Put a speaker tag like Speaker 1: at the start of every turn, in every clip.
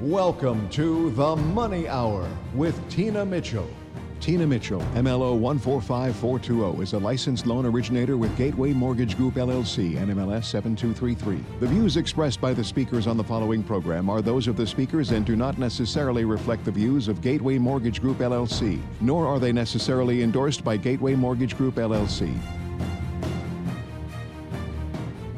Speaker 1: Welcome to the Money Hour with Tina Mitchell. Tina Mitchell, MLO 145420, is a licensed loan originator with Gateway Mortgage Group LLC, NMLS 7233. The views expressed by the speakers on the following program are those of the speakers and do not necessarily reflect the views of Gateway Mortgage Group LLC, nor are they necessarily endorsed by Gateway Mortgage Group LLC.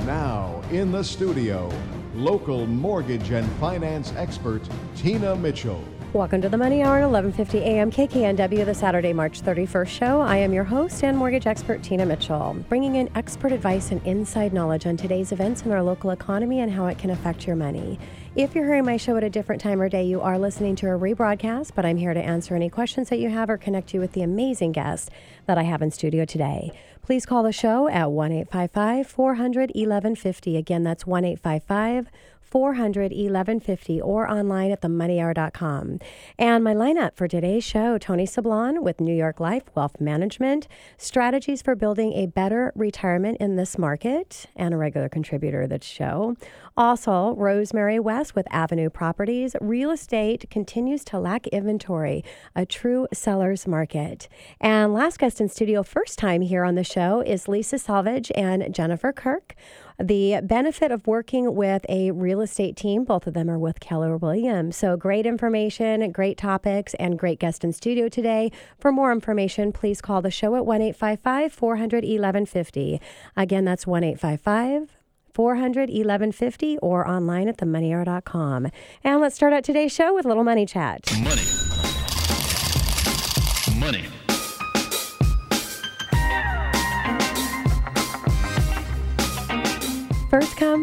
Speaker 1: Now, in the studio, local mortgage and finance expert Tina Mitchell.
Speaker 2: Welcome to the Money Hour at 11:50 a.m. KKNW, the Saturday, March 31st show. I am your host and mortgage expert Tina Mitchell, bringing in expert advice and inside knowledge on today's events in our local economy and how it can affect your money. If you're hearing my show at a different time or day, you are listening to a rebroadcast, but I'm here to answer any questions that you have or connect you with the amazing guests that I have in studio today. Please call the show at 1 855 400 1150. Again, that's 1 855 400 1150 or online at themoneyhour.com. And my lineup for today's show Tony Sablan with New York Life Wealth Management, strategies for building a better retirement in this market, and a regular contributor to the show. Also, Rosemary West with Avenue Properties. Real estate continues to lack inventory, a true seller's market. And last guest in studio, first time here on the show, is Lisa Salvage and Jennifer Kirk. The benefit of working with a real estate team, both of them are with Keller Williams. So great information, great topics, and great guest in studio today. For more information, please call the show at 1 855 400 1150. Again, that's 1 855 400 1150 or online at themoneyhour.com. And let's start out today's show with a little money chat.
Speaker 3: Money. Money.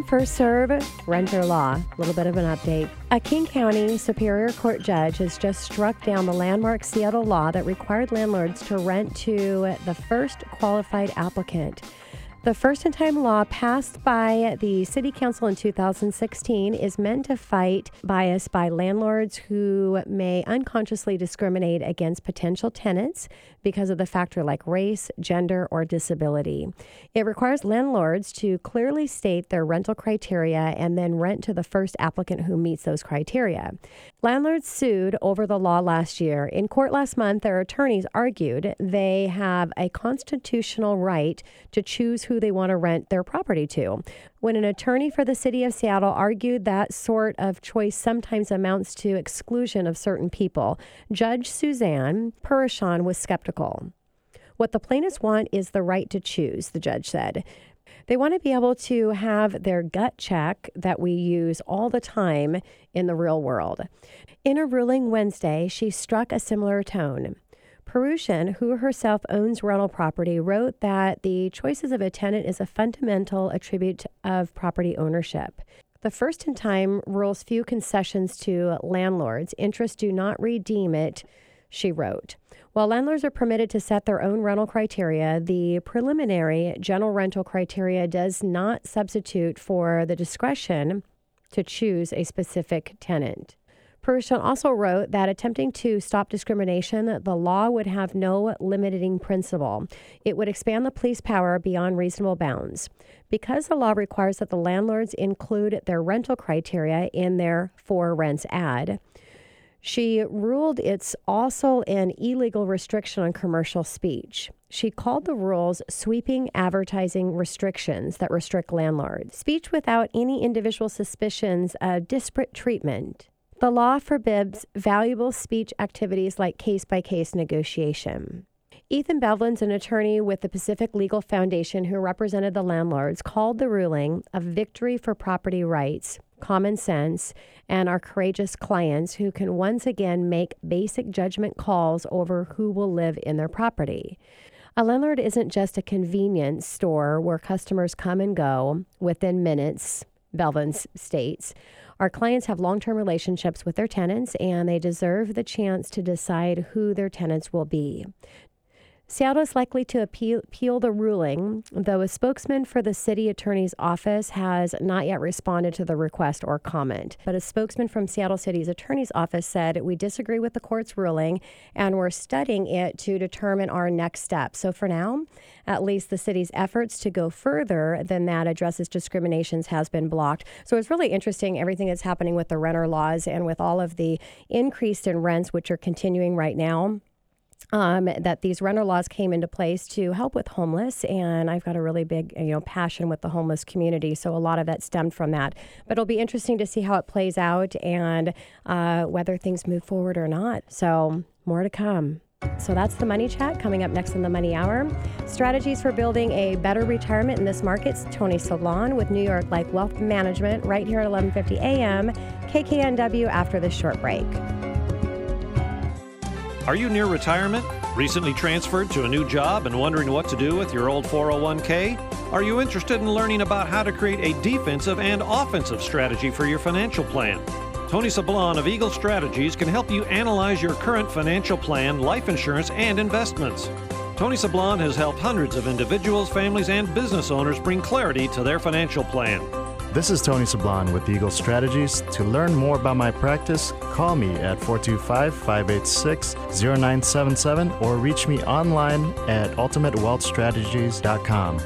Speaker 2: First serve, renter law. A little bit of an update. A King County Superior Court judge has just struck down the landmark Seattle law that required landlords to rent to the first qualified applicant. The first in time law passed by the City Council in 2016 is meant to fight bias by landlords who may unconsciously discriminate against potential tenants because of the factor like race, gender, or disability. It requires landlords to clearly state their rental criteria and then rent to the first applicant who meets those criteria. Landlords sued over the law last year. In court last month, their attorneys argued they have a constitutional right to choose who they want to rent their property to. When an attorney for the city of Seattle argued that sort of choice sometimes amounts to exclusion of certain people, Judge Suzanne Parisien was skeptical. What the plaintiffs want is the right to choose, the judge said. They want to be able to have their gut check that we use all the time in the real world. In a ruling Wednesday, she struck a similar tone. Parisien, who herself owns rental property, wrote that the choices of a tenant is a fundamental attribute of property ownership. The first in time rules few concessions to landlords. Interests do not redeem it, she wrote. While landlords are permitted to set their own rental criteria, the preliminary general rental criteria does not substitute for the discretion to choose a specific tenant. Parisien also wrote that attempting to stop discrimination, the law would have no limiting principle. It would expand the police power beyond reasonable bounds. Because the law requires that the landlords include their rental criteria in their for rents ad, she ruled it's also an illegal restriction on commercial speech. She called the rules sweeping advertising restrictions that restrict landlords. Speech without any individual suspicions of disparate treatment the law forbids valuable speech activities like case by case negotiation. Ethan Blevins an attorney with the Pacific Legal Foundation who represented the landlords, called the ruling a victory for property rights, common sense, and our courageous clients who can once again make basic judgment calls over who will live in their property. A landlord isn't just a convenience store where customers come and go within minutes, Blevins states. Our clients have long term relationships with their tenants and they deserve the chance to decide who their tenants will be. Seattle is likely to appeal, appeal, the ruling, though a spokesman for the city attorney's office has not yet responded to the request or comment. But a spokesman from Seattle City's attorney's office said, We disagree with the court's ruling and we're studying it to determine our next step. So for now, at least the city's efforts to go further than that addresses discriminations has been blocked. So it's really interesting everything that's happening with the renter laws and with all of the increase in rents, which are continuing right now um, that these renter laws came into place to help with homeless, and I've got a really big, you know, passion with the homeless community. So a lot of that stemmed from that. But it'll be interesting to see how it plays out and uh, whether things move forward or not. So more to come. So that's the money chat coming up next in the Money Hour. Strategies for building a better retirement in this market. Tony Sablan with New York Life Wealth Management right here at 11:50 a.m. KKNW after this short break.
Speaker 3: Are you near retirement? Recently transferred to a new job and wondering what to do with your old 401k? Are you interested in learning about how to create a defensive and offensive strategy for your financial plan? Tony Sablan of Eagle Strategies can help you analyze your current financial plan, life insurance, and investments. Tony Sablan has helped hundreds of individuals, families, and business owners bring clarity to their financial plan.
Speaker 4: This is Tony Sablan with Eagle Strategies. To learn more about my practice, call me at 425 586 0977 or reach me online at ultimatewealthstrategies.com.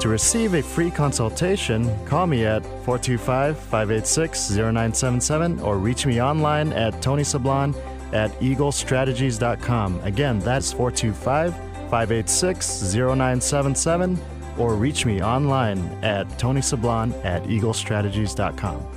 Speaker 4: To receive a free consultation, call me at 425 586 0977 or reach me online at Tony Sablan at eaglestrategies.com. Again, that's 425 586 0977 or reach me online at tonysablan at eaglestrategies.com.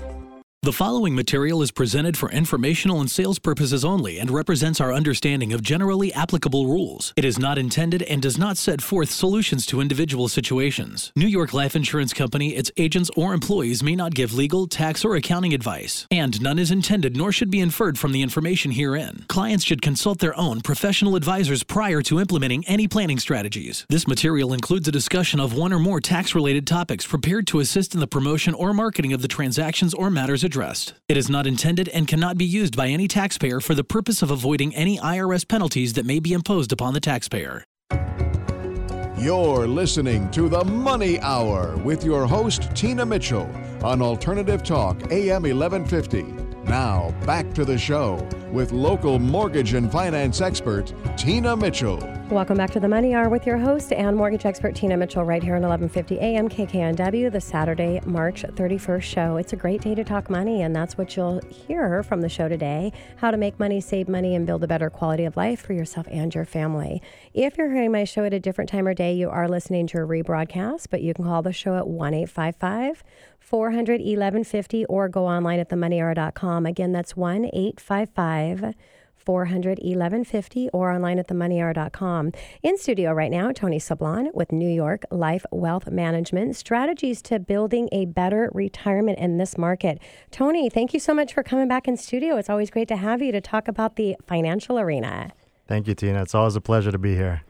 Speaker 5: The following material is presented for informational and sales purposes only and represents our understanding of generally applicable rules. It is not intended and does not set forth solutions to individual situations. New York Life Insurance Company, its agents, or employees may not give legal, tax, or accounting advice, and none is intended nor should be inferred from the information herein. Clients should consult their own professional advisors prior to implementing any planning strategies. This material includes a discussion of one or more tax related topics prepared to assist in the promotion or marketing of the transactions or matters addressed. It is not intended and cannot be used by any taxpayer for the purpose of avoiding any IRS penalties that may be imposed upon the taxpayer.
Speaker 1: You're listening to the Money Hour with your host, Tina Mitchell, on Alternative Talk, AM 1150. Now, back to the show with local mortgage and finance expert, Tina Mitchell.
Speaker 2: Welcome back to the Money Hour with your host and mortgage expert Tina Mitchell right here on 1150 AM KKNW, the Saturday, March 31st show. It's a great day to talk money, and that's what you'll hear from the show today how to make money, save money, and build a better quality of life for yourself and your family. If you're hearing my show at a different time or day, you are listening to a rebroadcast, but you can call the show at 1 855 400 1150 or go online at themoneyhour.com. Again, that's 1 855 400 1150 or online at themoneyhour.com. In studio right now, Tony Sablan with New York Life Wealth Management strategies to building a better retirement in this market. Tony, thank you so much for coming back in studio. It's always great to have you to talk about the financial arena.
Speaker 4: Thank you, Tina. It's always a pleasure to be here.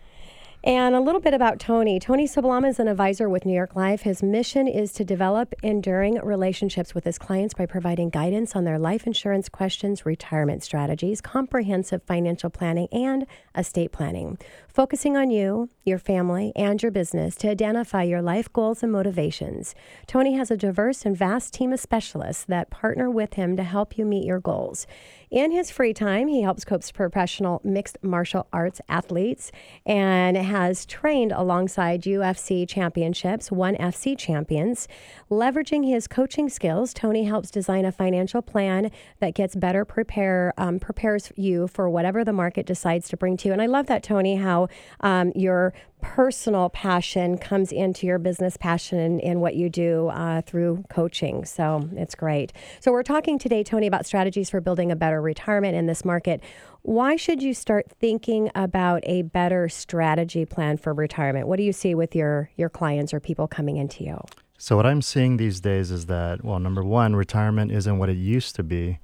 Speaker 2: And a little bit about Tony. Tony Sablan is an advisor with New York Life. His mission is to develop enduring relationships with his clients by providing guidance on their life insurance questions, retirement strategies, comprehensive financial planning, and estate planning. Focusing on you, your family, and your business to identify your life goals and motivations. Tony has a diverse and vast team of specialists that partner with him to help you meet your goals. In his free time, he helps coach professional mixed martial arts athletes and has trained alongside UFC championships, ONE FC champions. Leveraging his coaching skills, Tony helps design a financial plan that gets better prepare um, prepares you for whatever the market decides to bring to you. And I love that, Tony, how um, your personal passion comes into your business passion and, in what you do uh, through coaching. So it's great. So we're talking today, Tony, about strategies for building a better retirement in this market. Why should you start thinking about a better strategy plan for retirement? What do you see with your your clients or people coming into you?
Speaker 4: So what I'm seeing these days is that well, number one, retirement isn't what it used to be.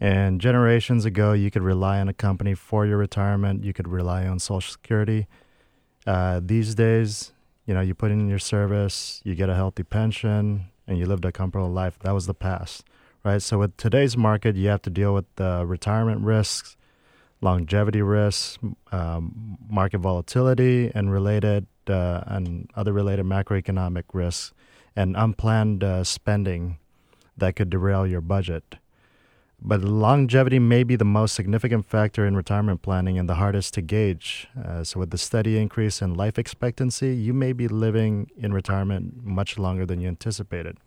Speaker 4: And generations ago, you could rely on a company for your retirement. You could rely on Social Security uh, these days, you know, you put in your service, you get a healthy pension, and you lived a comfortable life. That was the past, right? So with today's market, you have to deal with the retirement risks, longevity risks, um, market volatility, and related uh, and other related macroeconomic risks, and unplanned uh, spending that could derail your budget. But longevity may be the most significant factor in retirement planning and the hardest to gauge. Uh, so, with the steady increase in life expectancy, you may be living in retirement much longer than you anticipated.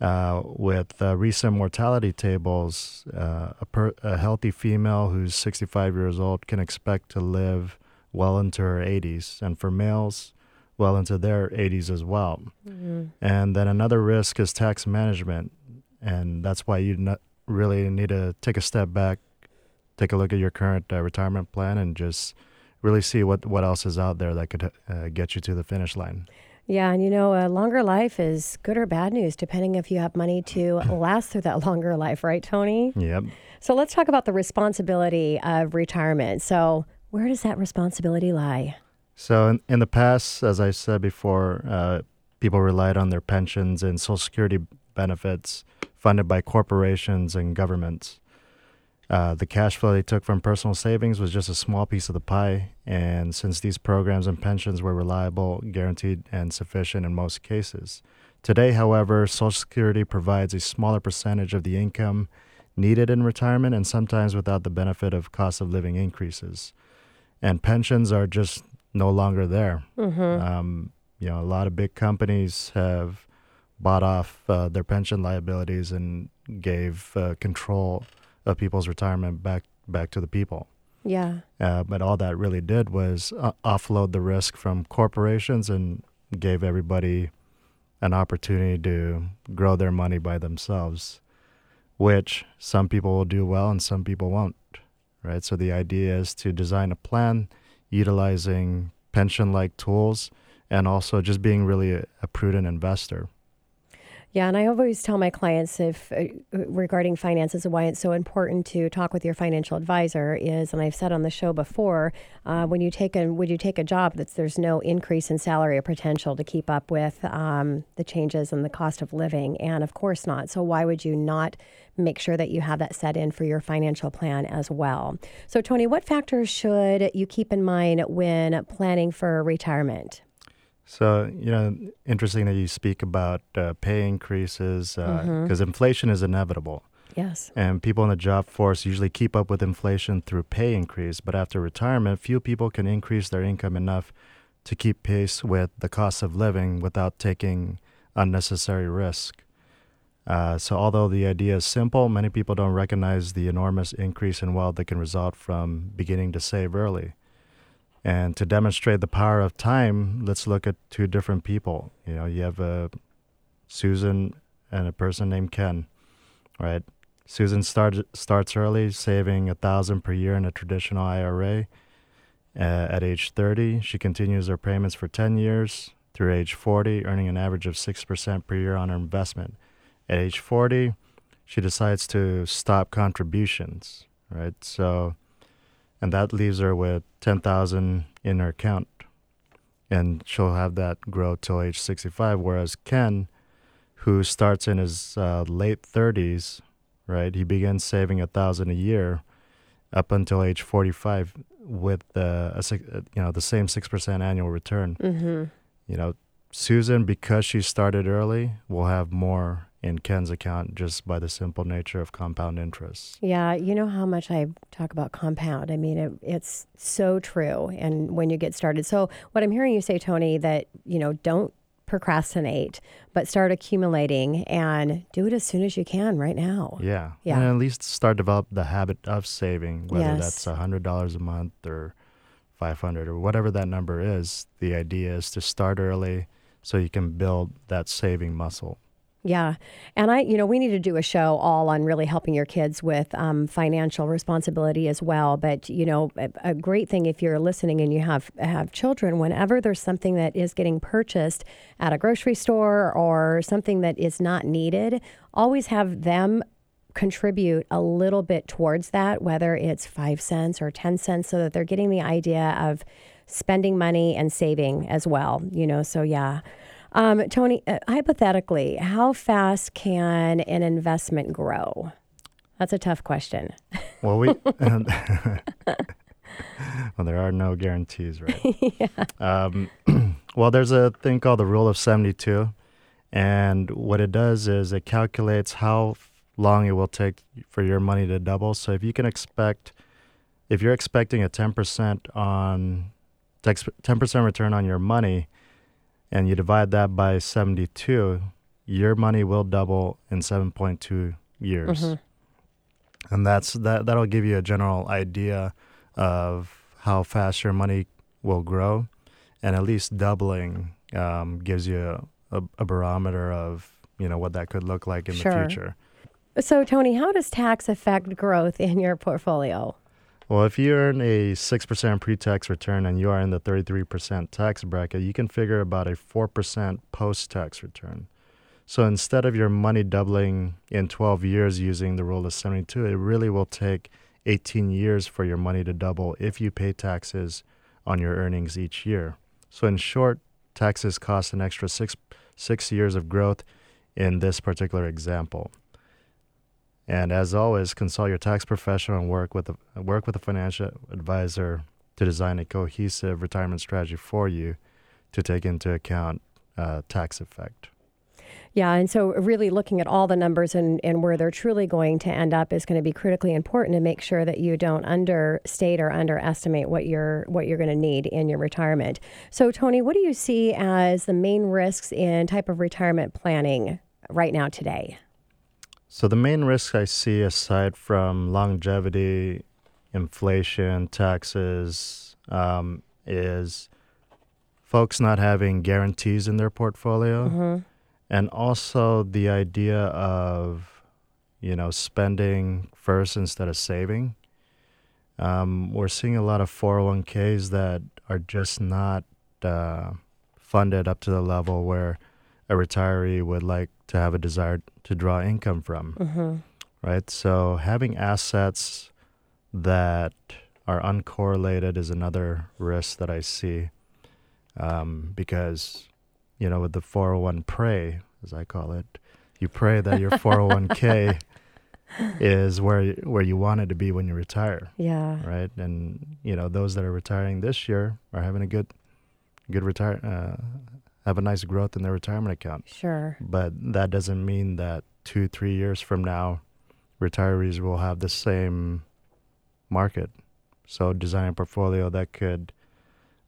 Speaker 4: Uh, with uh, recent mortality tables, uh, a, per, a, healthy female who's 65 years old can expect to live well into her 80s, and for males, well into their 80s as well. Mm-hmm. And then another risk is tax management, and that's why you not really need to take a step back, take a look at your current uh, retirement plan, and just really see what, what else is out there that could uh, get you to the finish line.
Speaker 2: Yeah, and you know, a longer life is good or bad news, depending if you have money to last through that longer life, right, Tony?
Speaker 4: Yep.
Speaker 2: So let's talk about the responsibility of retirement. So, where does that responsibility lie?
Speaker 4: So, in, in the past, as I said before, uh, people relied on their pensions and Social Security benefits funded by corporations and governments. Uh, the cash flow they took from personal savings was just a small piece of the pie, and since these programs and pensions were reliable, guaranteed, and sufficient in most cases. Today, however, Social Security provides a smaller percentage of the income needed in retirement and sometimes without the benefit of cost of living increases. And pensions are just no longer there. Mm-hmm. Um, you know, a lot of big companies have bought off uh, their pension liabilities and gave uh, control of people's retirement back back to the people.
Speaker 2: Yeah.
Speaker 4: Uh, but all that really did was uh, offload the risk from corporations and gave everybody an opportunity to grow their money by themselves, which some people will do well and some people won't. Right. So the idea is to design a plan utilizing pension-like tools and also just being really a, a prudent investor.
Speaker 2: Yeah, and I always tell my clients if uh, regarding finances and why it's so important to talk with your financial advisor is, and I've said on the show before, uh, when you take a would you take a job that there's no increase in salary or potential to keep up with um, the changes and the cost of living, and of course not. So why would you not make sure that you have that set in for your financial plan as well? So Tony, what factors should you keep in mind when planning for retirement?
Speaker 4: So, you know, interesting that you speak about uh, pay increases because uh, mm-hmm. inflation is inevitable.
Speaker 2: Yes.
Speaker 4: And people in the job force usually keep up with inflation through pay increase, but after retirement, few people can increase their income enough to keep pace with the cost of living without taking unnecessary risk. Uh, so, although the idea is simple, many people don't recognize the enormous increase in wealth that can result from beginning to save early. And to demonstrate the power of time, let's look at two different people. You know, you have a Susan and a person named Ken, right? Susan started starts early, saving a thousand per year in a traditional IRA. Uh, at age 30, she continues her payments for 10 years through age 40, earning an average of 6% per year on her investment. At age 40, she decides to stop contributions, right? So and that leaves her with 10,000 in her account and she'll have that grow till age 65 whereas Ken who starts in his uh, late 30s right he begins saving a thousand a year up until age 45 with uh, a, you know the same 6% annual return mm-hmm. you know Susan because she started early will have more in Ken's account just by the simple nature of compound interest.
Speaker 2: Yeah, you know how much I talk about compound. I mean, it, it's so true. And when you get started, so what I'm hearing you say, Tony, that you know, don't procrastinate, but start accumulating and do it as soon as you can right now.
Speaker 4: Yeah, yeah. And at least start develop the habit of saving, whether yes. that's a hundred dollars a month or five hundred or whatever that number is. The idea is to start early so you can build that saving muscle.
Speaker 2: Yeah. And I, you know, we need to do a show all on really helping your kids with um, financial responsibility as well. But, you know, a, a, great thing if you're listening and you have, have children, whenever there's something that is getting purchased at a grocery store or something that is not needed, always have them contribute a little bit towards that, whether it's five cents or 10 cents, so that they're getting the idea of spending money and saving as well, you know. So, yeah. Um, Tony, uh, hypothetically, how fast can an investment grow? That's a tough question.
Speaker 4: Well, we. well, there are no guarantees, right? yeah. Um, well, there's a thing called the rule of 72. And what it does is it calculates how long it will take for your money to double. So if you can expect, if you're expecting a 10% on 10% return on your money, and you divide that by 72, your money will double in 7.2 years. Mm-hmm. And that's that that'll give you a general idea of how fast your money will grow, and at least doubling um, gives you a, a, barometer of you know what that could look like in sure. the future.
Speaker 2: So, Tony, how does tax affect growth in your portfolio?
Speaker 4: Well, if you earn a 6% pre tax return and you are in the 33% tax bracket, you can figure about a 4% post tax return. So instead of your money doubling in 12 years using the rule of 72, it really will take 18 years for your money to double if you pay taxes on your earnings each year. So in short, taxes cost an extra six, six years of growth in this particular example. And as always, consult your tax professional and work with a, work with a financial advisor to design a cohesive retirement strategy for you to take into account uh, tax effect.
Speaker 2: Yeah, and so really looking at all the numbers and, and where they're truly going to end up is going to be critically important to make sure that you don't understate or underestimate what you're what you're going to need in your retirement. So Tony, what do you see as the main risks in type of retirement planning right now today?
Speaker 4: So the main risk I see, aside from longevity, inflation, taxes, um, is folks not having guarantees in their portfolio, mm-hmm. and also the idea of you know spending first instead of saving. Um, we're seeing a lot of 401ks that are just not uh, funded up to the level where a retiree would like to have a desire to draw income from. Mm-hmm. Right? So having assets that are uncorrelated is another risk that I see um, because, you know, with the 401 pray, as I call it, you pray that your 401k is where where you want it to be when you retire.
Speaker 2: Yeah.
Speaker 4: Right. And you know those that are retiring this year are having a good good retire uh, have a nice growth in their retirement account.
Speaker 2: Sure.
Speaker 4: But that doesn't mean that two, three years from now, retirees will have the same market. So designing a portfolio that could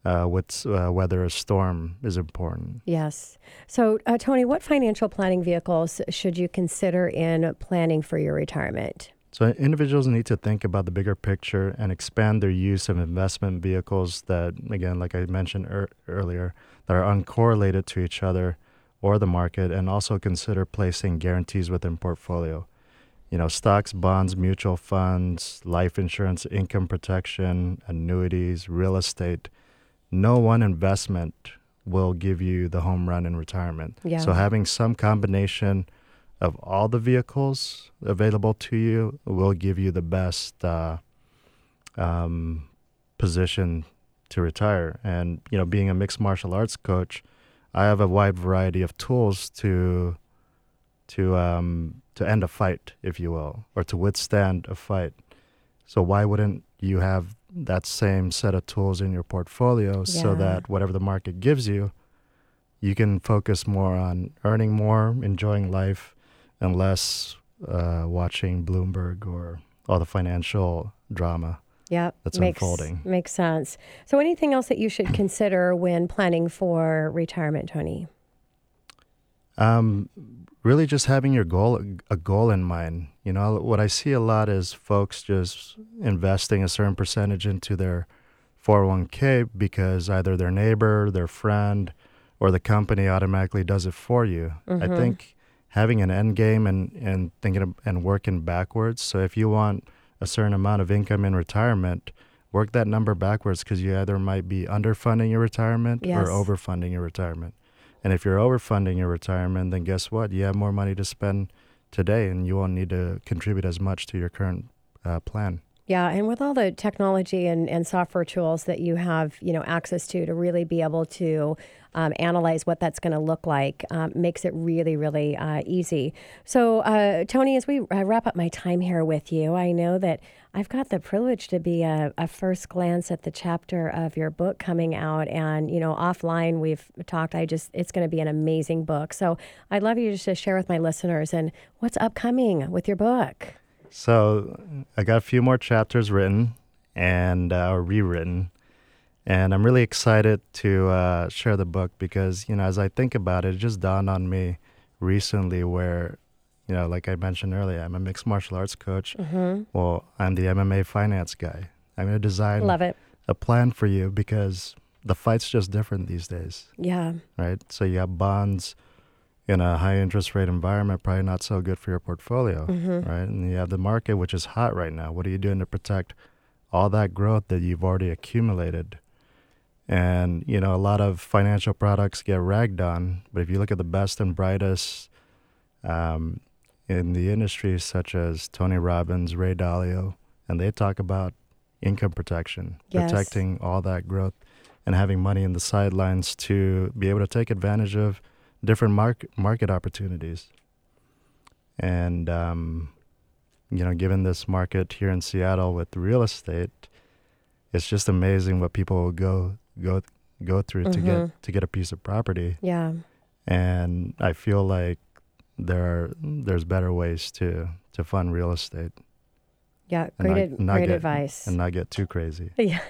Speaker 4: uh, with, uh, weather a storm is important.
Speaker 2: Yes. So, uh, Tony, what financial planning vehicles should you consider in planning for your retirement?
Speaker 4: So, individuals need to think about the bigger picture and expand their use of investment vehicles that, again, like I mentioned er- earlier, that are uncorrelated to each other or the market, and also consider placing guarantees within portfolio. You know, stocks, bonds, mutual funds, life insurance, income protection, annuities, real estate. No one investment will give you the home run in retirement. Yeah. So having some combination of all the vehicles available to you will give you the best uh, um, position to retire. And you know, being a mixed martial arts coach, I have a wide variety of tools to to um, to end a fight, if you will, or to withstand a fight. So why wouldn't you have that same set of tools in your portfolio yeah. so that whatever the market gives you, you can focus more on earning more, enjoying life, and less uh, watching Bloomberg or all the financial drama.
Speaker 2: Yeah,
Speaker 4: that's
Speaker 2: makes,
Speaker 4: unfolding.
Speaker 2: Makes sense. So, anything else that you should consider when planning for retirement, Tony?
Speaker 4: Um, really, just having your goal, a goal in mind. You know, what I see a lot is folks just investing a certain percentage into their 401k because either their neighbor, their friend, or the company automatically does it for you. Mm-hmm. I think having an end game and, and thinking of, and working backwards. So if you want a certain amount of income in retirement, work that number backwards because you either might be underfunding your retirement yes. or overfunding your retirement. And if you're overfunding your retirement, then guess what? You have more money to spend today and you won't need to contribute as much to your current uh, plan.
Speaker 2: Yeah, and with all the technology and, and software tools that you have, you know, access to to really be able to um, analyze what that's going to look like um, makes it really, really uh, easy. So, uh, Tony, as we uh, wrap up my time here with you, I know that I've got the privilege to be a, a, first glance at the chapter of your book coming out. And, you know, offline we've talked, I just, it's going to be an amazing book. So I'd love you just to share with my listeners and what's upcoming with your book.
Speaker 4: So I got a few more chapters written and uh, rewritten. And I'm really excited to uh, share the book because, you know, as I think about it, it just dawned on me recently where, you know, like I mentioned earlier, I'm a mixed martial arts coach. Mm-hmm. Well, I'm the MMA finance guy. I'm going to design
Speaker 2: Love it.
Speaker 4: a plan for you because the fight's just different these days.
Speaker 2: Yeah.
Speaker 4: Right? So you have bonds in a high interest rate environment, probably not so good for your portfolio, mm-hmm. right? And you have the market, which is hot right now. What are you doing to protect all that growth that you've already accumulated? And, you know, a lot of financial products get ragged on, but if you look at the best and brightest um, in the industry, such as Tony Robbins, Ray Dalio, and they talk about income protection, yes. protecting all that growth, and having money in the sidelines to be able to take advantage of different market market opportunities. And um, you know, given this market here in Seattle with real estate, it's just amazing what people will go go go through mm-hmm. to get mm-hmm. to get a piece of property.
Speaker 2: Yeah.
Speaker 4: And I feel like there are there's better ways to to fund real estate.
Speaker 2: Yeah, great, not, not great
Speaker 4: get,
Speaker 2: advice.
Speaker 4: And not get too crazy.
Speaker 2: Yeah.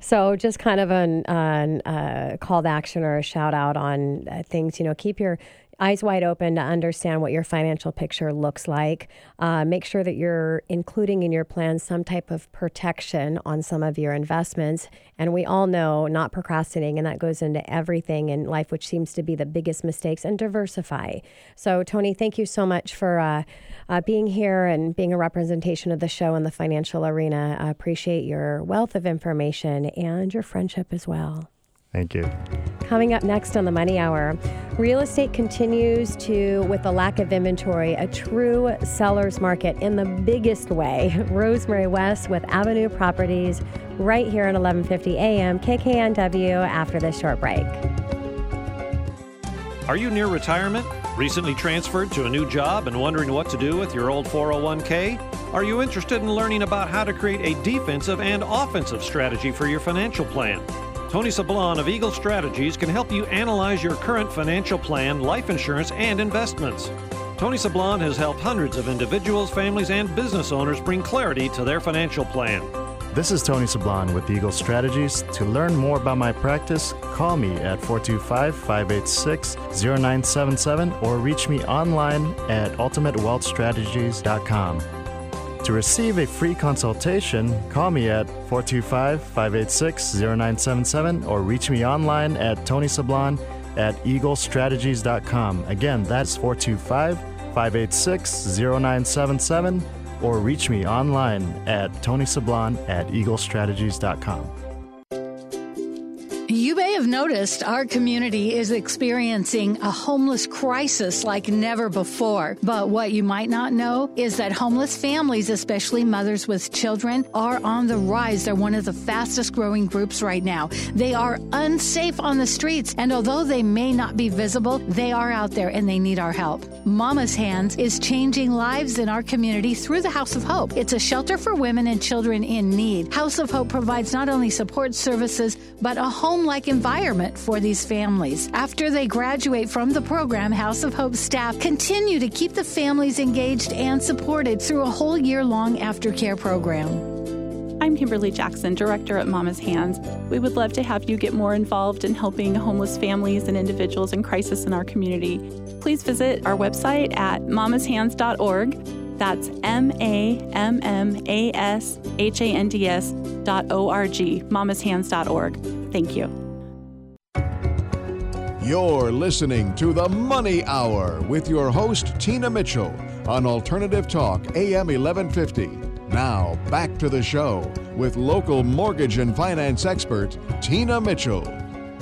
Speaker 2: so, just kind of an, an uh, call to action or a shout out on uh, things, you know, keep your eyes wide open to understand what your financial picture looks like. Uh, make sure that you're including in your plan some type of protection on some of your investments. And we all know not procrastinating, and that goes into everything in life, which seems to be the biggest mistakes, and diversify. So, Tony, thank you so much for uh, uh, being here and being a representation of the show in the financial arena. I appreciate your wealth of information and your friendship as well.
Speaker 4: Thank you.
Speaker 2: Coming up next on the Money Hour, real estate continues to, with the lack of inventory, a true seller's market in the biggest way. Rosemary West with Avenue Properties right here at 11:50 a.m. KKNW after this short break.
Speaker 3: Are you near retirement? Recently transferred to a new job and wondering what to do with your old 401k? Are you interested in learning about how to create a defensive and offensive strategy for your financial plan? Tony Sablan of Eagle Strategies can help you analyze your current financial plan, life insurance, and investments. Tony Sablan has helped hundreds of individuals, families, and business owners bring clarity to their financial plan.
Speaker 4: This is Tony Sablan with Eagle Strategies. To learn more about my practice, call me at 425 586 0977 or reach me online at ultimatewealthstrategies.com. To receive a free consultation, call me at 425 586 0977 or reach me online at tonysablan at eaglestrategies.com. Again, that's 425 586 0977 or reach me online at tonysablan at eaglestrategies.com.
Speaker 6: Have noticed our community is experiencing a homeless crisis like never before. But what you might not know is that homeless families, especially mothers with children, are on the rise. They're one of the fastest growing groups right now. They are unsafe on the streets, and although they may not be visible, they are out there and they need our help. Mama's Hands is changing lives in our community through the House of Hope. It's a shelter for women and children in need. House of Hope provides not only support services, but a home like environment for these families. After they graduate from the program, House of Hope staff continue to keep the families engaged and supported through a whole year long aftercare program.
Speaker 7: I'm Kimberly Jackson, Director at Mama's Hands. We would love to have you get more involved in helping homeless families and individuals in crisis in our community. Please visit our website at mamashands.org. That's M A M M A S H A N D S dot O R G, mamashands.org. Thank you.
Speaker 1: You're listening to the Money Hour with your host, Tina Mitchell, on Alternative Talk, AM 1150. Now, back to the show with local mortgage and finance expert, Tina Mitchell.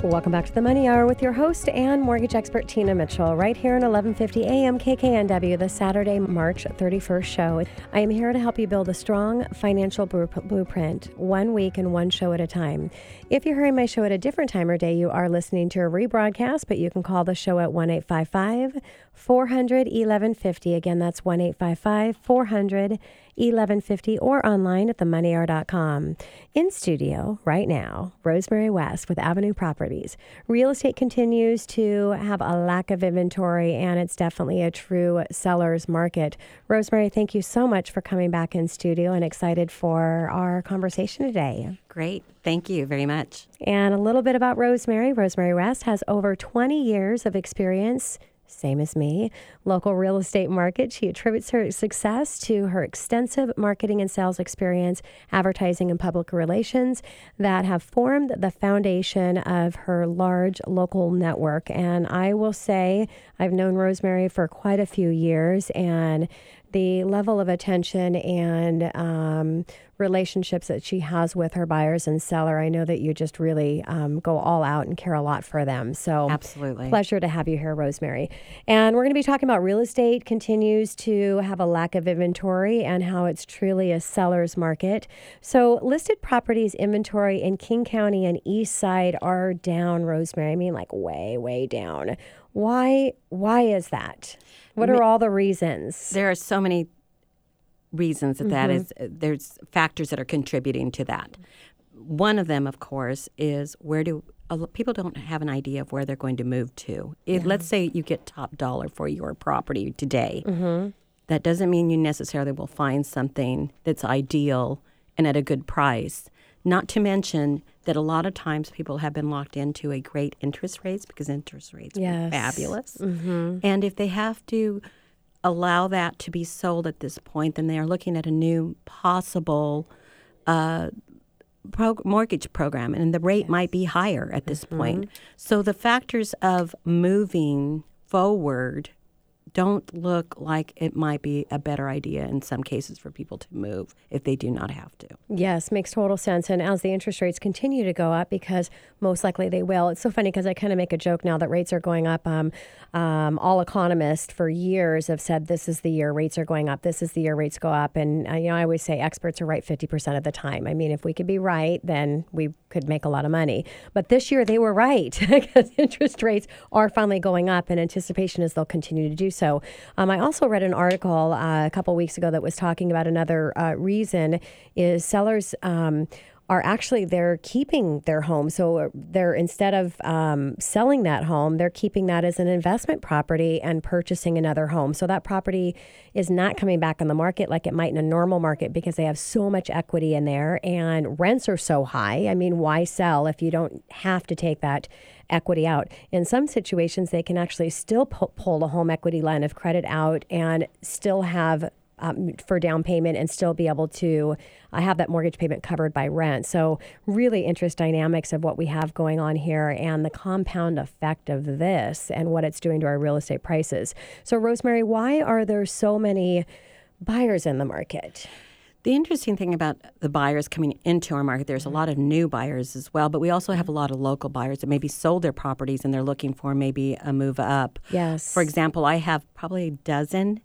Speaker 2: Welcome back to the Money Hour with your host and mortgage expert Tina Mitchell, right here on 1150 AM KKNW, the Saturday, March 31st show. I am here to help you build a strong financial blueprint, one week and one show at a time. If you're hearing my show at a different time or day, you are listening to a rebroadcast, but you can call the show at 1 855 400 1150. Again, that's 1 855 400 1150 or online at themoneyhour.com. In studio right now, Rosemary West with Avenue Properties. Real estate continues to have a lack of inventory and it's definitely a true seller's market. Rosemary, thank you so much for coming back in studio and excited for our conversation today.
Speaker 8: Great. Thank you very much.
Speaker 2: And a little bit about Rosemary. Rosemary West has over 20 years of experience same as me, local real estate market. She attributes her success to her extensive marketing and sales experience, advertising and public relations that have formed the foundation of her large local network. And I will say, I've known Rosemary for quite a few years, and the level of attention and um, relationships that she has with her buyers and seller. I know that you just really um, go all out and care a lot for them. So
Speaker 8: absolutely
Speaker 2: pleasure to have you here, Rosemary. And we're going to be talking about real estate continues to have a lack of inventory and how it's truly a seller's market. So listed properties inventory in King County and East Side are down, Rosemary. I mean, like way, way down. Why? Why is that? What are all the reasons?
Speaker 8: There are so many reasons that, mm-hmm. that is. Uh, there's factors that are contributing to that. One of them, of course, is where do people don't have an idea of where they're going to move to. If, yeah. Let's say you get top dollar for your property today. Mm-hmm. That doesn't mean you necessarily will find something that's ideal and at a good price. Not to mention that a lot of times people have been locked into a great interest rates because interest rates yes. are fabulous. Mm-hmm. And if they have to allow that to be sold at this point, then they are looking at a new possible uh, pro- mortgage program, and the rate yes. might be higher at this mm-hmm. point. So the factors of moving forward don't look like it might be a better idea in some cases for people to move if they do not have to.
Speaker 2: Yes, makes total sense. And as the interest rates continue to go up, because most likely they will, it's so funny because I kind of make a joke now that rates are going up. Um, um, all economists for years have said this is the year rates are going up, this is the year rates go up. And, uh, you know, I always say experts are right 50% of the time. I mean, if we could be right, then we could make a lot of money. But this year they were right because interest rates are finally going up, and anticipation is they'll continue to do so so um, I also read an article uh, a couple weeks ago that was talking about another uh, reason is sellers. Um, are actually they're keeping their home. So uh, they're instead of um, selling that home, they're keeping that as an investment property and purchasing another home. So that property is not coming back on the market like it might in a normal market because they have so much equity in there and rents are so high. I mean, why sell if you don't have to take that equity out. In some situations, they can actually still pull a home equity line of credit out and still have um, for down payment and still be able to uh, have that mortgage payment covered by rent. So, really interest dynamics of what we have going on here and the compound effect of this and what it's doing to our real estate prices. So, Rosemary, why are there so many buyers in the market?
Speaker 8: The interesting thing about the buyers coming into our market, there's a lot of new buyers as well, but we also have a lot of local buyers that maybe sold their properties and they're looking for maybe a move up.
Speaker 2: Yes.
Speaker 8: For example, I have probably a dozen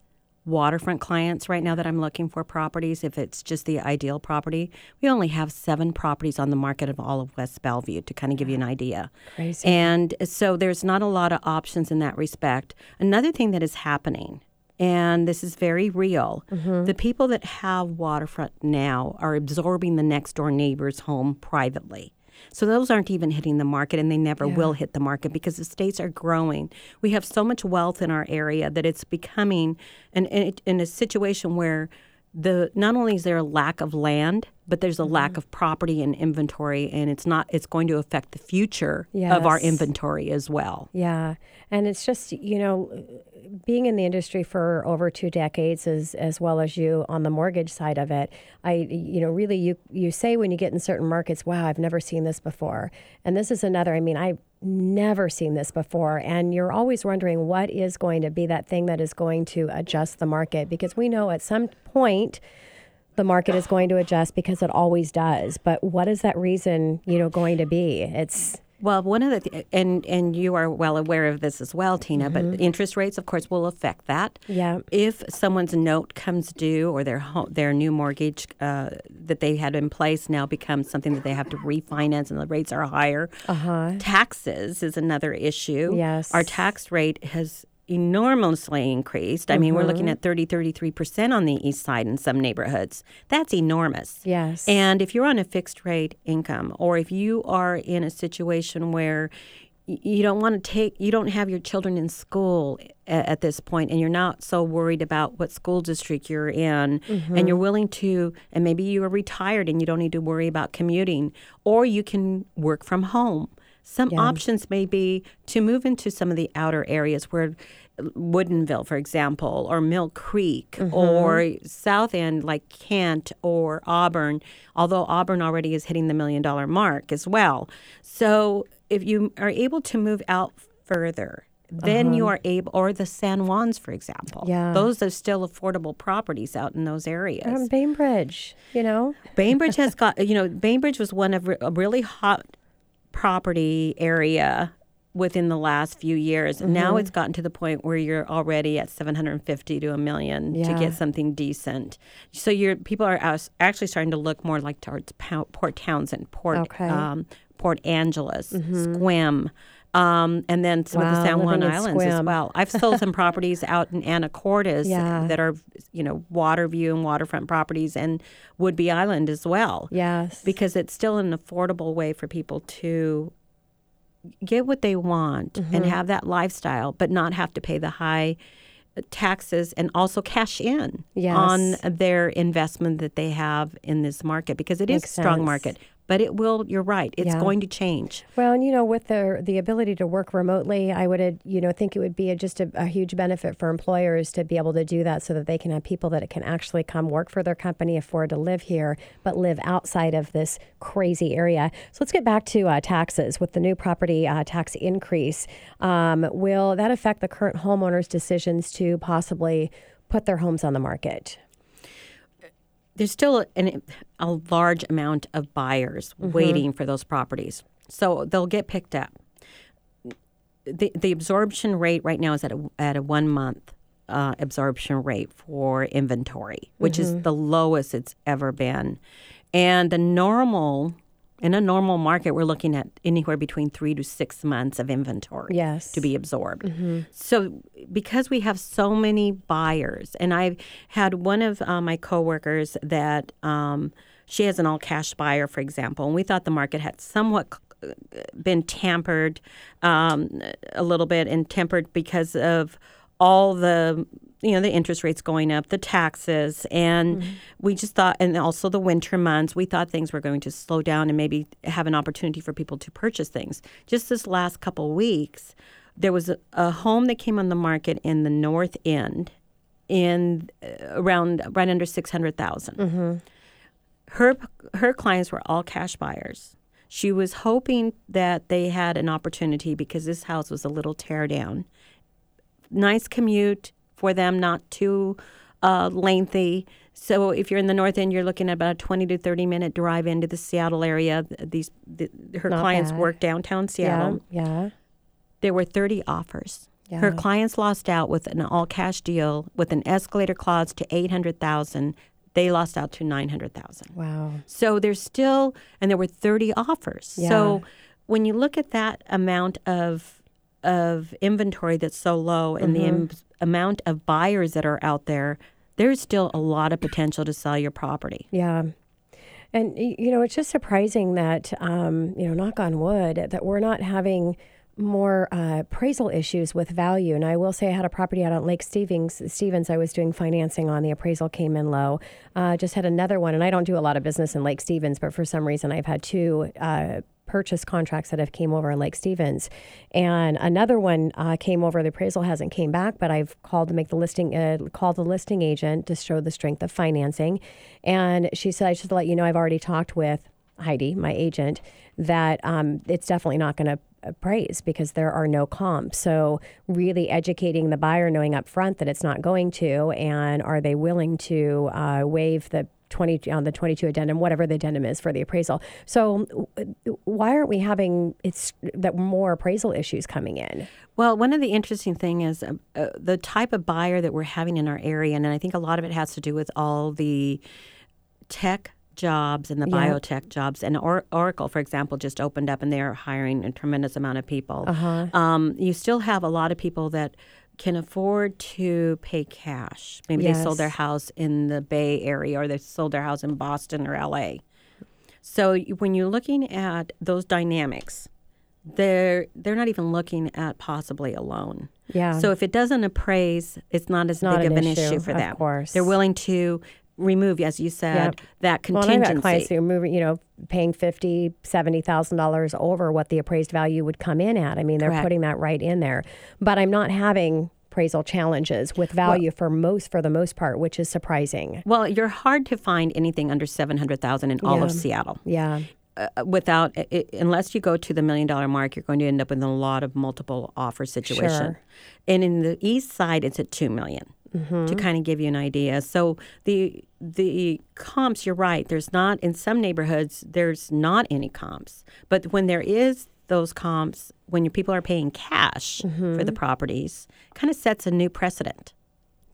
Speaker 8: waterfront clients right now that I'm looking for properties. If it's just the ideal property, we only have seven properties on the market of all of West Bellevue to kind of give you an idea.
Speaker 2: Crazy.
Speaker 8: And so there's not a lot of options in that respect. Another thing that is happening and this is very real. Mm-hmm. The people that have waterfront now are absorbing the next door neighbor's home privately. So those aren't even hitting the market and they never yeah. will hit the market because the states are growing. We have so much wealth in our area that it's becoming an, in a situation where the not only is there a lack of land, but there's a mm-hmm. lack of property and inventory, and it's not. It's going to affect the future yes. of our inventory as well.
Speaker 2: Yeah, and it's just you know, being in the industry for over two decades, as as well as you on the mortgage side of it. I you know really you you say when you get in certain markets, wow, I've never seen this before, and this is another. I mean, I never seen this before. And you're always wondering what is going to be that thing that is going to adjust the market because we know at some point the market is going to adjust because it always does. But what is that reason, you know, going to be? It's
Speaker 8: Well, one of the th- and and you are well aware of this as well, Tina. But interest rates, of course, will affect that.
Speaker 2: Yeah.
Speaker 8: If someone's note comes due or their home, their new mortgage uh, that they had in place now becomes something that they have to refinance, and the rates are higher.
Speaker 2: Uh-huh.
Speaker 8: Taxes is another issue.
Speaker 2: Yes.
Speaker 8: Our tax rate has enormously increased. I mean, we're looking mm-hmm. at 30, 33% on the east side in some neighborhoods. That's enormous.
Speaker 2: Yes.
Speaker 8: And if you're on a fixed rate income, or if you are in a situation where you don't want to take, you don't have your children in school a- at this point, and you're not so worried about what school district you're in, and mm-hmm. you're willing to, and maybe you are retired and you don't need to worry about commuting, or you can work from home. Some options may be to move into some of the outer areas where Woodinville, for example, or Mill Creek, or South End like Kent or Auburn, although Auburn already is hitting the million dollar mark as well. So if you are able to move out further, then you are able, or the San Juans, for example.
Speaker 2: Yeah.
Speaker 8: Those are still affordable properties out in those areas.
Speaker 2: Um, Bainbridge, you know?
Speaker 8: Bainbridge has got, you know, Bainbridge was one of re- a really hot property area within the last few years.
Speaker 2: Mm-hmm.
Speaker 8: Now it's gotten to the point where you're already at 750 to a million to get something decent. So you're people are as- actually starting to look more like towards Port Townsend, Port
Speaker 2: Okay. Mm-hmm.
Speaker 8: um, Port Angeles, Sequim. Um, and then some of the San Juan Islands as well. I've sold some properties out in Anacortes
Speaker 2: Yeah.
Speaker 8: that are, you know, water view and waterfront properties, and Whidbey Island as well
Speaker 2: Yes.
Speaker 8: because it's still an affordable way for people to get what they want
Speaker 2: Mm-hmm.
Speaker 8: and have that lifestyle, but not have to pay the high taxes and also cash in
Speaker 2: Yes.
Speaker 8: on their investment that they have in this market because it is
Speaker 2: Makes
Speaker 8: a strong
Speaker 2: sense.
Speaker 8: market. But it will, you're right, it's
Speaker 2: Yeah.
Speaker 8: going to change.
Speaker 2: Well, and you know, with the the ability to work remotely, I would, uh, you know, think it would be a, just a, a huge benefit for employers to be able to do that, so that they can have people that can actually come work for their company, afford to live here, but live outside of this crazy area. So let's get back to uh, taxes. With the new property uh, tax increase, um, will that affect the current homeowners' decisions to possibly put their homes on the market?
Speaker 8: There's still an, a large amount of buyers
Speaker 2: Mm-hmm.
Speaker 8: waiting for those properties. So they'll get picked up. The, the absorption rate right now is at a, at a one month uh, absorption rate for inventory, which
Speaker 2: Mm-hmm.
Speaker 8: is the lowest it's ever been. And the normal, in a normal market, we're looking at anywhere between three to six months of inventory
Speaker 2: Yes.
Speaker 8: to be absorbed. So, because we have so many buyers, and I've had one of uh, my coworkers that um, she has an all cash buyer, for example, and we thought the market had somewhat uh, been tampered um, a little bit and tempered because of all the you know the interest rates going up the taxes and we just thought and also the winter months we thought things were going to slow down and maybe have an opportunity for people to purchase things just this last couple weeks there was a, a home that came on the market in the north end in uh, around right under 600000 her her clients were all cash buyers. She was hoping that they had an opportunity because this house was a little tear down. Nice commute for them, not too uh, lengthy. So if you're in the north end, you're looking at about a 20 to 30 minute drive into the Seattle area. These the, her
Speaker 2: Not
Speaker 8: clients
Speaker 2: bad.
Speaker 8: work downtown Seattle.
Speaker 2: Yeah. Yeah.
Speaker 8: There were 30 offers.
Speaker 2: Yeah.
Speaker 8: Her clients lost out with an all cash deal with an escalator clause to 800,000. They lost out to 900,000.
Speaker 2: Wow.
Speaker 8: So there's still, and there were 30 offers. Yeah. So when you look at that amount of of inventory that's so low and the im- amount of buyers that are out there, there's still a lot of potential to sell your property.
Speaker 2: Yeah. And, you know, it's just surprising that, um, you know, knock on wood, that we're not having more uh, appraisal issues with value. And I will say I had a property out on Lake Stevens. Stevens, I was doing financing on. The appraisal came in low. Uh, just had another one. And I don't do a lot of business in Lake Stevens, but for some reason I've had two uh, purchase contracts that have came over in Lake Stevens, and another one uh, came over. The appraisal hasn't came back, but I've called to make the listing, uh, called the listing agent to show the strength of financing, and she said, "I should let you know I've already talked with Heidi, my agent, that um, it's definitely not going to." appraise because there are no comps. So really educating the buyer, knowing up front that it's not going to, and are they willing to uh, waive the 20 on the 22 addendum, whatever the addendum is for the appraisal. So why aren't we having it's that more appraisal issues coming in?
Speaker 8: Well, one of the interesting thing is uh, uh, the type of buyer that we're having in our area, and I think a lot of it has to do with all the tech jobs and the
Speaker 2: Yeah.
Speaker 8: biotech jobs. And or- Oracle, for example, just opened up and they're hiring a tremendous amount of people.
Speaker 2: Uh-huh.
Speaker 8: Um, you still have a lot of people that can afford to pay cash. Maybe they sold their house in the Bay Area or they sold their house in Boston or LA. So when you're looking at those dynamics, they're they're not even looking at possibly a loan.
Speaker 2: Yeah.
Speaker 8: So if it doesn't appraise, it's not as
Speaker 2: not
Speaker 8: big
Speaker 2: an
Speaker 8: of an
Speaker 2: issue,
Speaker 8: issue, for them.
Speaker 2: of course.
Speaker 8: They're willing to remove, as you said,
Speaker 2: Yep.
Speaker 8: that
Speaker 2: Well, I've got clients who are moving, you know, paying fifty, seventy thousand dollars over what the appraised value would come in at. I mean, they're
Speaker 8: Correct.
Speaker 2: putting that right in there. But I'm not having appraisal challenges with value for most, for the most part, which is surprising.
Speaker 8: well, you're hard to find anything under seven hundred thousand in all of Seattle.
Speaker 2: Yeah.
Speaker 8: Uh, without, i- i- unless you go to the million dollar mark, you're going to end up with a lot of multiple offer situation.
Speaker 2: Sure.
Speaker 8: And in the east side, it's at two million.
Speaker 2: Mm-hmm.
Speaker 8: To kind of give you an idea, so the the comps, you're right. There's not in some neighborhoods. There's not any comps, but when there is those comps, when your people are paying cash for
Speaker 2: Mm-hmm.
Speaker 8: the properties, kind of sets a new precedent.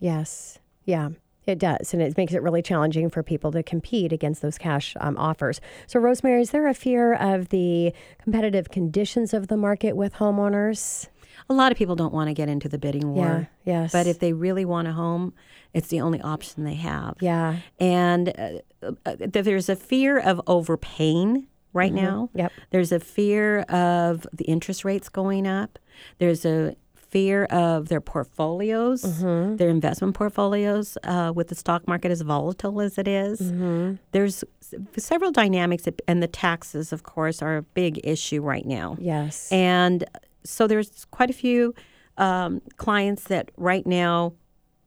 Speaker 2: Yes. Yeah. It does, and it makes it really challenging for people to compete against those cash um, offers. So, Rosemary, is there a fear of the competitive conditions of the market with homeowners?
Speaker 8: A lot of people don't want to get into the bidding war.
Speaker 2: Yeah, yes.
Speaker 8: But if they really want a home, it's the only option they have.
Speaker 2: Yeah.
Speaker 8: And uh, uh, there's a fear of overpaying right now.
Speaker 2: Mm-hmm. Yep.
Speaker 8: There's a fear of the interest rates going up. There's a fear of their portfolios,
Speaker 2: Mm-hmm.
Speaker 8: their investment portfolios, uh, with the stock market as volatile as it is.
Speaker 2: Mm-hmm.
Speaker 8: There's several dynamics, and the taxes, of course, are a big issue right now.
Speaker 2: Yes.
Speaker 8: And so there's quite a few um, clients that right now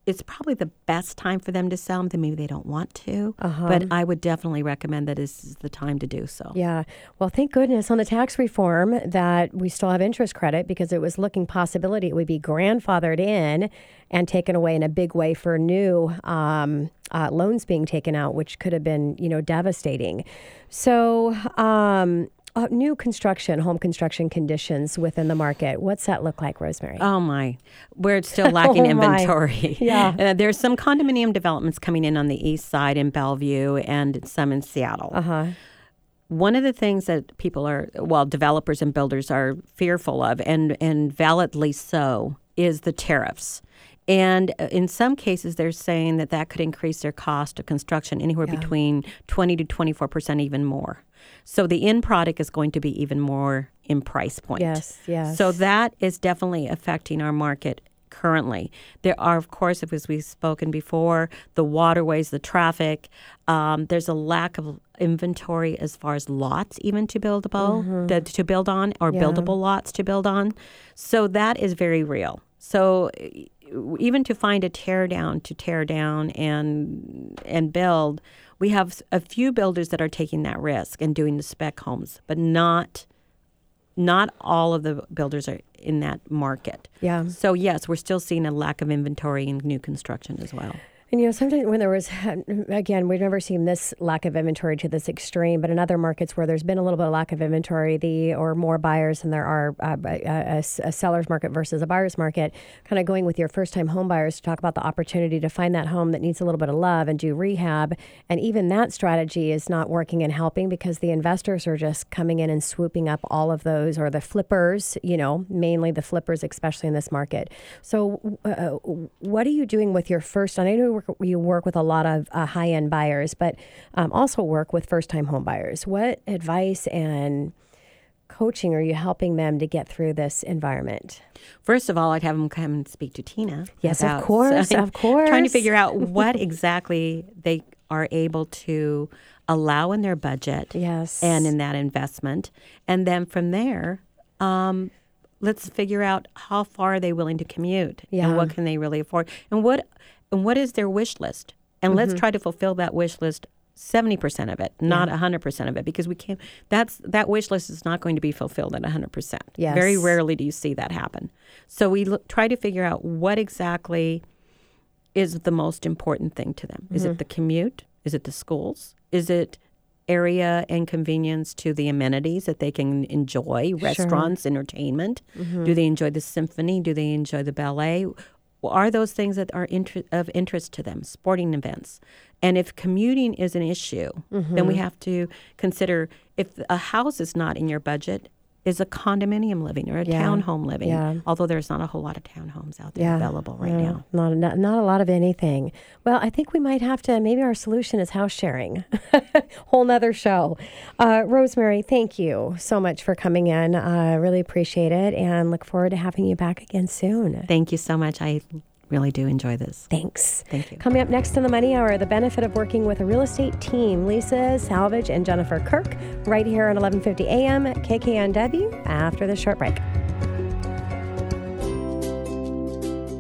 Speaker 8: it's probably the best time for them to sell. Then maybe they don't want to, but I would definitely recommend that this is the time to do so.
Speaker 2: Yeah. Well, thank goodness on the tax reform that we still have interest credit because it was looking possibility it would be grandfathered in and taken away in a big way for new um, uh, loans being taken out, which could have been, you know, devastating. So, um, uh, new construction, home construction conditions within the market. What's that look like, Rosemary?
Speaker 8: Oh my, we're still lacking
Speaker 2: Oh,
Speaker 8: inventory.
Speaker 2: Yeah.
Speaker 8: Uh, there's some condominium developments coming in on the east side in Bellevue and some in Seattle.
Speaker 2: Uh huh.
Speaker 8: One of the things that people are, well, developers and builders are fearful of, and, and validly so, is the tariffs. And uh, in some cases, they're saying that that could increase their cost of construction anywhere between 20 to 24 percent, even more. So the end product is going to be even more in price point.
Speaker 2: Yes, yes.
Speaker 8: So that is definitely affecting our market currently. There are, of course, as we've spoken before, the waterways, the traffic. Um, there's a lack of inventory as far as lots, even to buildable to, to build on, or
Speaker 2: Yeah.
Speaker 8: buildable lots to build on. So that is very real. So even to find a tear down to tear down and and build, we have a few builders that are taking that risk and doing the spec homes, but not not all of the builders are in that market.
Speaker 2: Yeah.
Speaker 8: So yes, we're still seeing a lack of inventory in new construction as well.
Speaker 2: And you know, sometimes when there was, again, we've never seen this lack of inventory to this extreme, but in other markets where there's been a little bit of lack of inventory, the or more buyers than there are uh, a, a, a seller's market versus a buyer's market, kind of going with your first-time home buyers to talk about the opportunity to find that home that needs a little bit of love and do rehab, and even that strategy is not working and helping because the investors are just coming in and swooping up all of those, or the flippers, you know, mainly the flippers, especially in this market. So, uh, what are you doing with your first? And I know you work, you work with a lot of uh, high end buyers, but um, also work with first time home buyers. What advice and coaching are you helping them to get through this environment?
Speaker 8: First of all, I'd have them come and speak to Tina.
Speaker 2: Yes, of
Speaker 8: about-
Speaker 2: course, of course.
Speaker 8: Trying to figure out what exactly they are able to allow in their budget.
Speaker 2: Yes.
Speaker 8: And in that investment, and then from there, um, let's figure out how far are they willing to commute,
Speaker 2: Yeah.
Speaker 8: and what can they really afford, and what and what is their wish list, and let's
Speaker 2: Mm-hmm.
Speaker 8: try to fulfill that wish list. 70% of it, not a 100% of it because we can't that's that wish list is not going to be fulfilled at 100%. Very rarely do you see that happen. So we look, try to figure out what exactly is the most important thing to them. Is
Speaker 2: Mm-hmm.
Speaker 8: it the commute? Is it the schools? Is it area and convenience to the amenities that they can enjoy restaurants entertainment do they enjoy the symphony do they enjoy the ballet are those things that are inter- of interest to them sporting events? And if commuting is an issue then we mm-hmm. have to consider if a house is not in your budget is a condominium living or a
Speaker 2: Yeah.
Speaker 8: townhome living
Speaker 2: Yeah.
Speaker 8: although there's not a whole lot of townhomes out there available right
Speaker 2: no,
Speaker 8: now
Speaker 2: Not, not not a lot of anything. Well, I think we might have to. Maybe our solution is house sharing. Whole nother show. Uh, Rosemary, thank you so much for coming in. I really appreciate it, and look forward to having you back again soon.
Speaker 8: thank you so much i really do enjoy this
Speaker 2: Thanks.
Speaker 8: Thank you.
Speaker 2: Coming up next in the Money Hour, the benefit of working with a real estate team. Lisa Salvage and Jennifer Kirk, right here on 11:50 a.m. At KKNW. After the short break.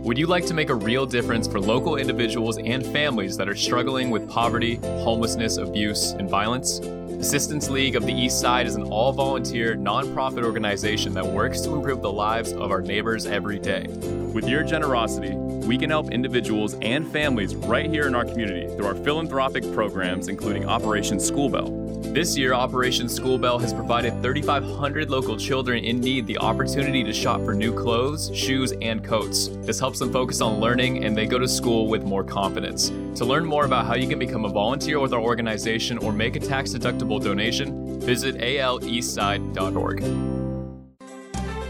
Speaker 9: Would you like to make a real difference for local individuals and families that are struggling with poverty, homelessness, abuse, and violence? Assistance League of the East Side is an all volunteer, nonprofit organization that works to improve the lives of our neighbors every day. With your generosity, we can help individuals and families right here in our community through our philanthropic programs, including Operation School Bell. This year, Operation School Bell has provided 3,500 local children in need the opportunity to shop for new clothes, shoes, and coats. This helps them focus on learning and they go to school with more confidence. To learn more about how you can become a volunteer with our organization or make a tax deductible donation, visit aleastside.org.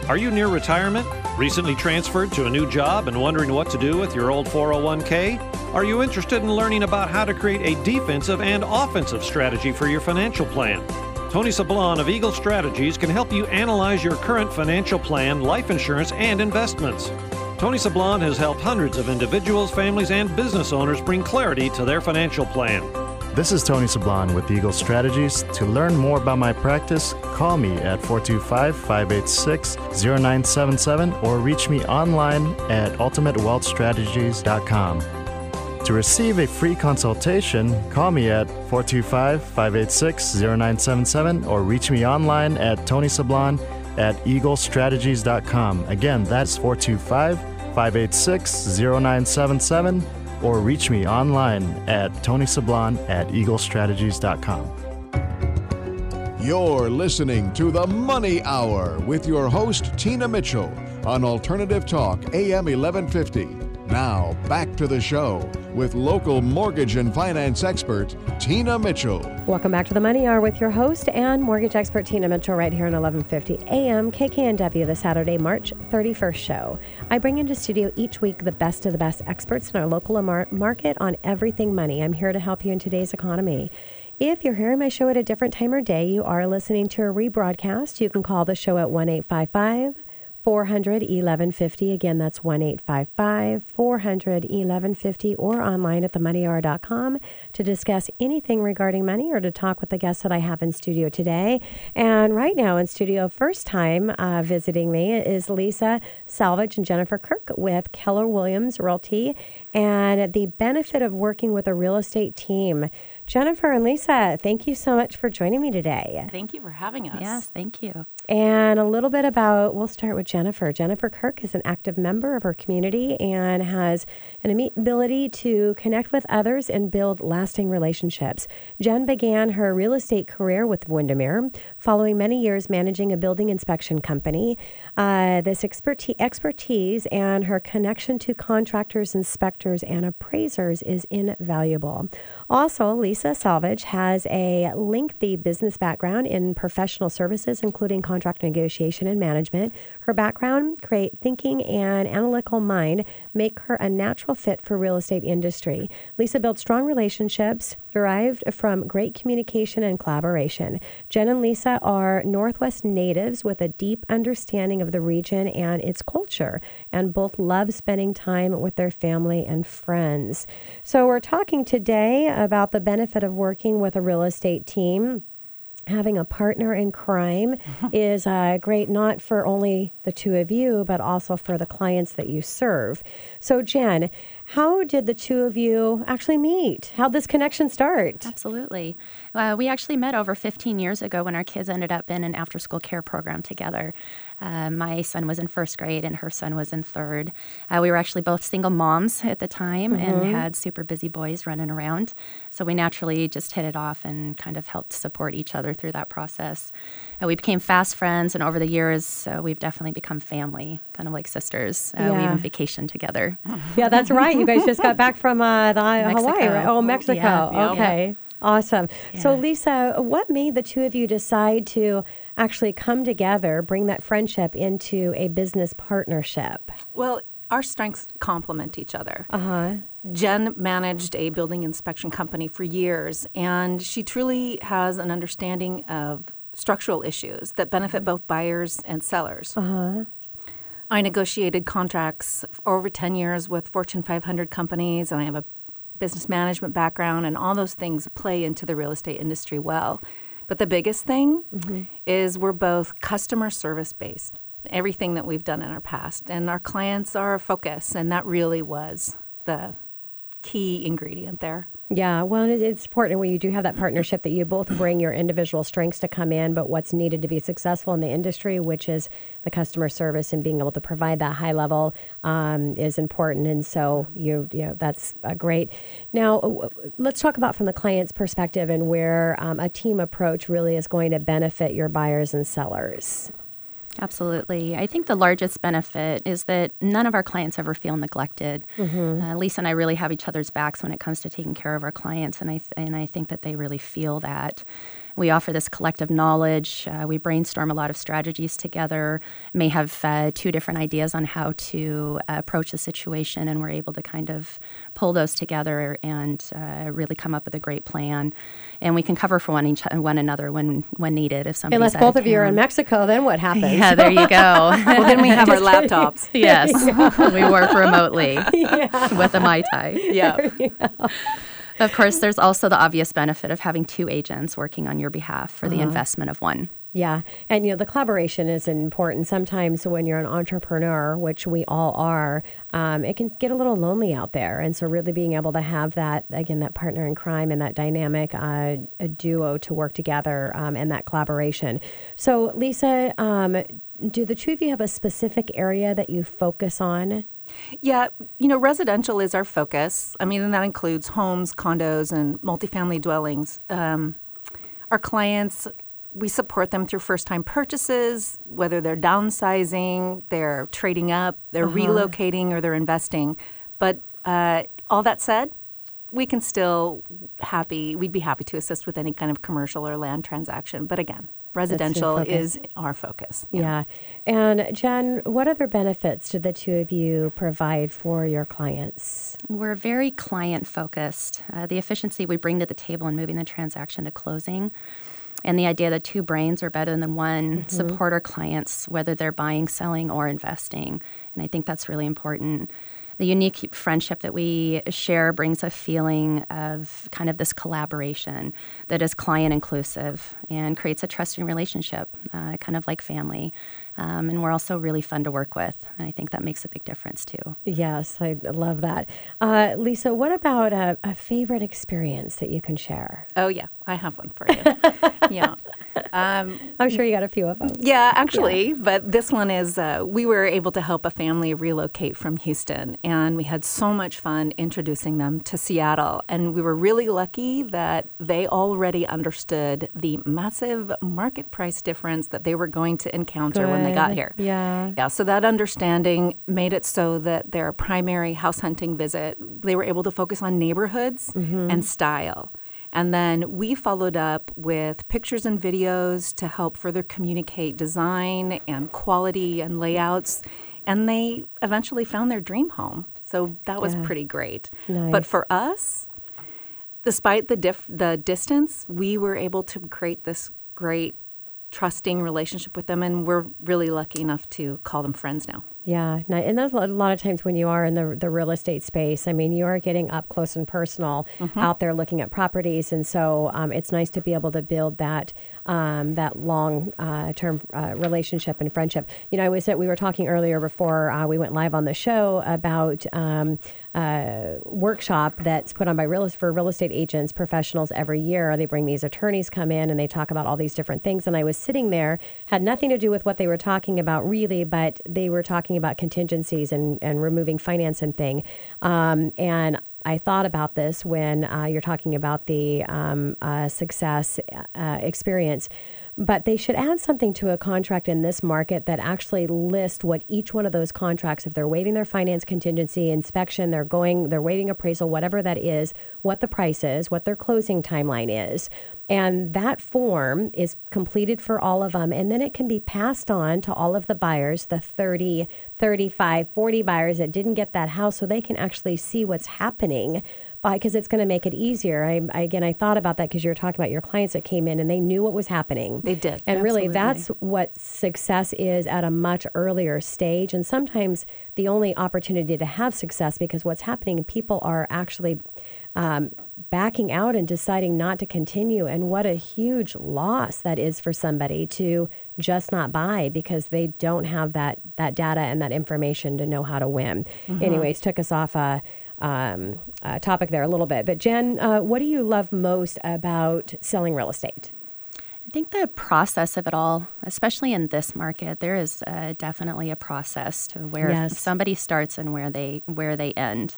Speaker 3: Are you near retirement? Recently transferred to a new job and wondering what to do with your old 401k? Are you interested in learning about how to create a defensive and offensive strategy for your financial plan? Tony Sablan of Eagle Strategies can help you analyze your current financial plan, life insurance, and investments. Tony Sablan has helped hundreds of individuals, families, and business owners bring clarity to their financial plan.
Speaker 4: This is Tony Sablan with Eagle Strategies. To learn more about my practice, call me at 425 586 0977 or reach me online at ultimatewealthstrategies.com. To receive a free consultation, call me at 425 586 0977 or reach me online at tonysablan at eaglestrategies.com. Again, that's 425 586 0977 or reach me online at tonysablan at eaglestrategies.com.
Speaker 1: You're listening to the Money Hour with your host, Tina Mitchell, on Alternative Talk, AM 1150. Now, back to the show with local mortgage and finance expert, Tina Mitchell.
Speaker 2: Welcome back to the Money Hour with your host and mortgage expert Tina Mitchell right here on 1150 AM KKNW, the Saturday, March 31st show. I bring into studio each week the best of the best experts in our local mar- market on everything money. I'm here to help you in today's economy. If you're hearing my show at a different time or day, you are listening to a rebroadcast. You can call the show at 1 855 400 1150. Again, that's 1 855 400 1150 or online at themoneyhour.com to discuss anything regarding money or to talk with the guests that I have in studio today. And right now in studio, first time uh, visiting me is Lisa Salvage and Jennifer Kirk with Keller Williams Realty and the benefit of working with a real estate team. Jennifer and Lisa, thank you so much for joining me today.
Speaker 10: Thank you for having us.
Speaker 11: Yes, thank you.
Speaker 2: And a little bit about, we'll start with Jennifer. Jennifer Kirk is an active member of her community and has an ability to connect with others and build lasting relationships. Jen began her real estate career with Windermere, following many years managing a building inspection company. Uh, this expertise, expertise and her connection to contractors, inspectors, and appraisers is invaluable. Also, Lisa Salvage has a lengthy business background in professional services, including contract negotiation and management. Her background, create thinking, and analytical mind make her a natural fit for real estate industry. Lisa built strong relationships derived from great communication and collaboration. Jen and Lisa are Northwest natives with a deep understanding of the region and its culture, and both love spending time with their family and friends. So, we're talking today about the benefit of working with a real estate team having a partner in crime is uh, great not for only the two of you but also for the clients that you serve. So jen how did the two of you actually meet? How'd this connection start?
Speaker 10: Absolutely. Uh, we actually met over 15 years ago when our kids ended up in an after school care program together. Uh, my son was in first grade and her son was in third. Uh, we were actually both single moms at the time mm-hmm. and had super busy boys running around. So we naturally just hit it off and kind of helped support each other through that process. Uh, we became fast friends, and over the years, uh, we've definitely become family, kind of like sisters. Uh, yeah. We even vacation together.
Speaker 2: Yeah, that's right. You guys just got back from uh, the Hawaii, right? Oh, Mexico. Yeah. Okay. Awesome. Yeah. So, Lisa, what made the two of you decide to actually come together, bring that friendship into a business partnership?
Speaker 11: Well, our strengths complement each other. Uh-huh. Jen managed a building inspection company for years, and she truly has an understanding of structural issues that benefit both buyers and sellers. Uh-huh. I negotiated contracts for over 10 years with Fortune 500 companies, and I have a business management background, and all those things play into the real estate industry well. But the biggest thing mm-hmm. is we're both customer service based, everything that we've done in our past, and our clients are a focus, and that really was the key ingredient there.
Speaker 2: Yeah, well, it's important when you do have that partnership that you both bring your individual strengths to come in, but what's needed to be successful in the industry, which is the customer service and being able to provide that high level, um, is important. And so you, you know, that's great. Now, let's talk about from the client's perspective and where um, a team approach really is going to benefit your buyers and sellers.
Speaker 10: Absolutely. I think the largest benefit is that none of our clients ever feel neglected. Mm-hmm. Uh, Lisa and I really have each other's backs when it comes to taking care of our clients, and I th- and I think that they really feel that. We offer this collective knowledge. Uh, we brainstorm a lot of strategies together, may have uh, two different ideas on how to uh, approach the situation, and we're able to kind of pull those together and uh, really come up with a great plan. And we can cover for one, each, one another when, when needed. If somebody
Speaker 2: Unless both of you are in Mexico, then what happens?
Speaker 10: Yeah, there you go.
Speaker 11: well, then we have our laptops.
Speaker 10: yes, yeah. we work remotely yeah. with a Mai Tai.
Speaker 11: Yeah.
Speaker 10: Of course, there's also the obvious benefit of having two agents working on your behalf for the uh-huh. investment of one.
Speaker 2: Yeah. And, you know, the collaboration is important. Sometimes when you're an entrepreneur, which we all are, um, it can get a little lonely out there. And so, really being able to have that, again, that partner in crime and that dynamic uh, a duo to work together um, and that collaboration. So, Lisa, um, do the two of you have a specific area that you focus on?
Speaker 11: Yeah, you know, residential is our focus. I mean, and that includes homes, condos, and multifamily dwellings. Um, our clients, we support them through first time purchases, whether they're downsizing, they're trading up, they're uh-huh. relocating, or they're investing. But uh, all that said, we can still happy, we'd be happy to assist with any kind of commercial or land transaction. But again, residential is our focus.
Speaker 2: Yeah. yeah. And Jen, what other benefits do the two of you provide for your clients?
Speaker 10: We're very client focused. Uh, the efficiency we bring to the table in moving the transaction to closing and the idea that two brains are better than one mm-hmm. support our clients whether they're buying selling or investing and i think that's really important the unique friendship that we share brings a feeling of kind of this collaboration that is client inclusive and creates a trusting relationship, uh, kind of like family. Um, and we're also really fun to work with. And I think that makes a big difference too.
Speaker 2: Yes, I love that. Uh, Lisa, what about a, a, favorite experience that you can share?
Speaker 11: Oh, yeah, I have one for you. yeah.
Speaker 2: Um, I'm sure you got a few of them.
Speaker 11: Yeah, actually, yeah. but this one is uh, we were able to help a family relocate from Houston, and we had so much fun introducing them to Seattle. And we were really lucky that they already understood the massive market price difference that they were going to encounter Good. when they got here.
Speaker 2: Yeah.
Speaker 11: Yeah. So that understanding made it so that their primary house hunting visit, they were able to focus on neighborhoods mm-hmm. and style. And then we followed up with pictures and videos to help further communicate design and quality and layouts. And they eventually found their dream home. So that was yeah. pretty great.
Speaker 2: Nice.
Speaker 11: But for us, despite the dif- the distance, we were able to create this great trusting relationship with them and we're really lucky enough to call them friends now.
Speaker 2: Yeah, and that's a lot of times when you are in the the real estate space. I mean, you are getting up close and personal mm-hmm. out there looking at properties, and so um, it's nice to be able to build that um, that long uh, term uh, relationship and friendship. You know, I was we were talking earlier before uh, we went live on the show about um, uh, workshop that's put on by real for real estate agents professionals every year. They bring these attorneys come in and they talk about all these different things. And I was sitting there, had nothing to do with what they were talking about really, but they were talking about contingencies and and removing finance and thing. Um, and I thought about this when uh, you're talking about the um, uh, success uh, experience but they should add something to a contract in this market that actually list what each one of those contracts if they're waiving their finance contingency inspection they're going they're waiving appraisal whatever that is what the price is what their closing timeline is. And that form is completed for all of them and then it can be passed on to all of the buyers the 30 35 40 buyers that didn't get that house so they can actually see what's happening because it's going to make it easier. I, I, again, I thought about that because you were talking about your clients that came in and they knew what was happening.
Speaker 11: They did,
Speaker 2: and absolutely. really, that's what success is at a much earlier stage. And sometimes the only opportunity to have success because what's happening, people are actually. Um, backing out and deciding not to continue and what a huge loss that is for somebody to just not buy because they don't have that that data and that information to know how to win. Mm-hmm. Anyways, took us off a um, uh, topic there a little bit. But Jen, uh, what do you love most about selling real estate?
Speaker 10: I think the process of it all, especially in this market, there is uh, definitely a process to where yes. somebody starts and where they where they end.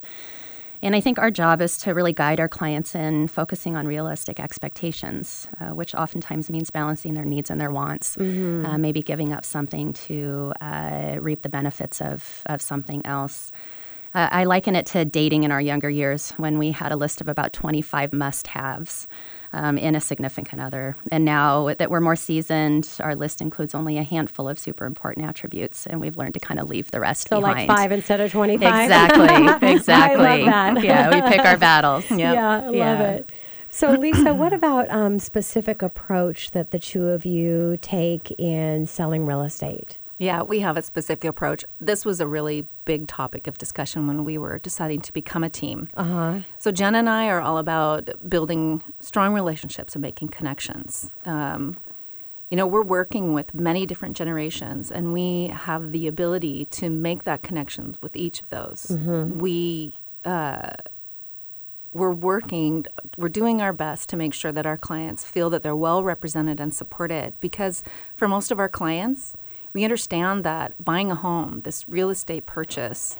Speaker 10: And I think our job is to really guide our clients in focusing on realistic expectations, uh, which oftentimes means balancing their needs and their wants, mm-hmm. uh, maybe giving up something to uh, reap the benefits of, of something else. Uh, I liken it to dating in our younger years when we had a list of about 25 must haves um, in a significant other. And now that we're more seasoned, our list includes only a handful of super important attributes, and we've learned to kind of leave the rest
Speaker 2: so
Speaker 10: behind.
Speaker 2: like five instead of 25?
Speaker 10: Exactly, exactly.
Speaker 2: I love that.
Speaker 10: yeah, we pick our battles.
Speaker 2: Yep. Yeah, I love yeah. it. So, Lisa, what about um, specific approach that the two of you take in selling real estate?
Speaker 11: Yeah, we have a specific approach. This was a really big topic of discussion when we were deciding to become a team. Uh-huh. So Jen and I are all about building strong relationships and making connections. Um, you know, we're working with many different generations, and we have the ability to make that connection with each of those. Mm-hmm. We uh, we're working, we're doing our best to make sure that our clients feel that they're well represented and supported. Because for most of our clients, we understand that buying a home, this real estate purchase,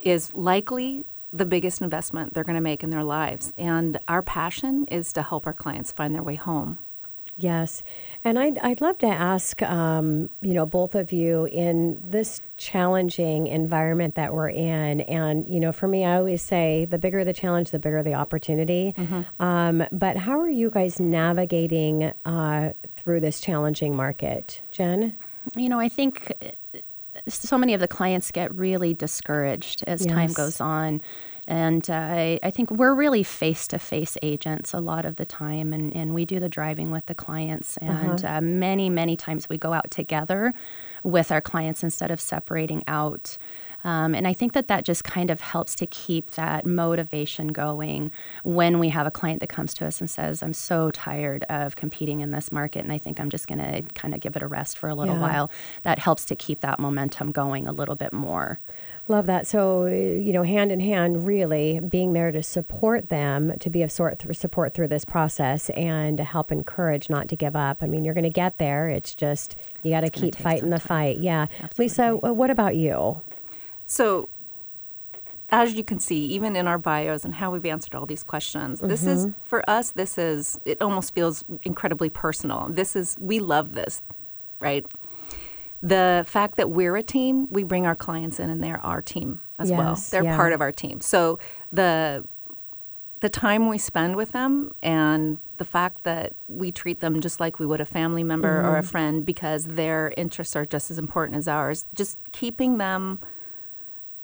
Speaker 11: is likely the biggest investment they're going to make in their lives. And our passion is to help our clients find their way home.
Speaker 2: Yes. And I'd, I'd love to ask, um, you know, both of you in this challenging environment that we're in. And, you know, for me, I always say the bigger the challenge, the bigger the opportunity. Mm-hmm. Um, but how are you guys navigating uh, through this challenging market? Jen?
Speaker 10: You know, I think uh, so many of the clients get really discouraged as yes. time goes on. And uh, I, I, think we're really face to face agents a lot of the time, and, and we do the driving with the clients. And uh-huh. uh, many, many times we go out together with our clients instead of separating out. Um, and I think that that just kind of helps to keep that motivation going when we have a client that comes to us and says, I'm so tired of competing in this market and I think I'm just going to kind of give it a rest for a little yeah. while. That helps to keep that momentum going a little bit more.
Speaker 2: Love that. So, you know, hand in hand, really being there to support them, to be of sort th- support through this process, and to help encourage not to give up. I mean, you're going to get there. It's just you got to keep fighting the time. fight. Yeah, Absolutely. Lisa, what about you?
Speaker 11: So, as you can see, even in our bios and how we've answered all these questions, mm-hmm. this is mm-hmm. for us. This is it. Almost feels incredibly personal. This is we love this, right? The fact that we're a team, we bring our clients in, and they're our team as yes, well. They're yeah. part of our team. So the the time we spend with them and the fact that we treat them just like we would a family member mm-hmm. or a mm-hmm. friend because their interests are just as important as ours. Just keeping them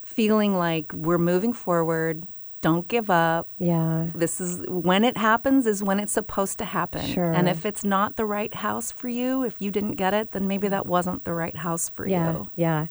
Speaker 11: feeling like we're moving forward. Don't give up.
Speaker 2: Yeah.
Speaker 11: This is when it happens is when it's supposed to happen.
Speaker 2: Sure.
Speaker 11: And if it's not the right house for you, if you didn't get it, then maybe that wasn't the right house for
Speaker 2: yeah,
Speaker 11: you.
Speaker 2: Yeah. Yeah.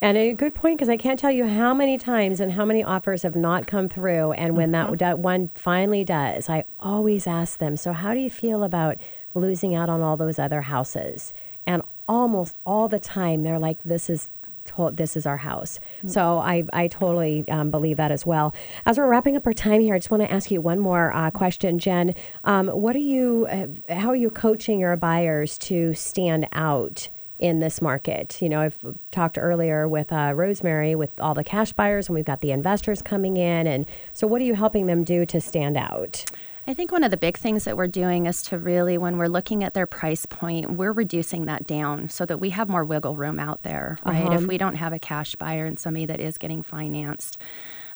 Speaker 2: And a good point because I can't tell you how many times and how many offers have not come through. And when
Speaker 11: Mm-hmm.
Speaker 2: that, that one finally does, I always ask them, So, how do you feel about losing out on all those other houses? And almost all the time, they're like, This is. To- This is our house. So I, I totally um, believe that as well. As we're wrapping up our time here, I just want to ask you one more uh, question, Jen. Um, what are you, uh, how are you coaching your buyers to stand out in this market. You know, I've talked earlier with uh, Rosemary with all the cash buyers, and we've got the investors coming in. And so, what are you helping them do to stand out?
Speaker 10: I think one of the big things that we're doing is to really, when we're looking at their price point, we're reducing that down so that we have more wiggle room out there, right?
Speaker 2: Uh-huh.
Speaker 10: If we don't have a cash buyer and somebody that is getting financed,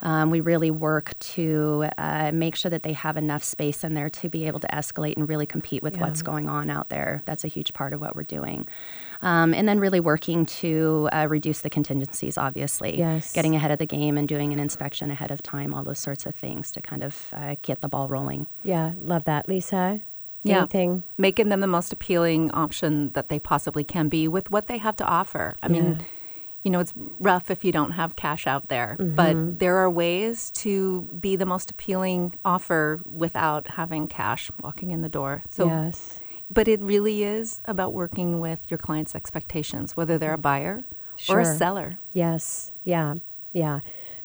Speaker 10: um, we really work to uh, make sure that they have enough space in there to be able to escalate and really compete with what's going on out there. That's a huge part of what we're doing. Um, and then really working to uh, reduce the contingencies, obviously.
Speaker 2: Yes.
Speaker 10: Getting ahead of the game and doing an inspection ahead of time, all those sorts of things to kind of uh, get the ball rolling.
Speaker 2: Yeah, love that. Lisa,
Speaker 11: Yeah.
Speaker 2: anything?
Speaker 11: Making them the most appealing option that they possibly can be with what they have to offer. I mean, you know, it's rough if you don't have cash out there,
Speaker 2: Mm-hmm.
Speaker 11: but there are ways to be the most appealing offer without having cash walking in the door. So,
Speaker 2: yes.
Speaker 11: but it really is about working with your client's expectations, whether they're a buyer or a seller.
Speaker 2: Yes. Yeah. Yeah.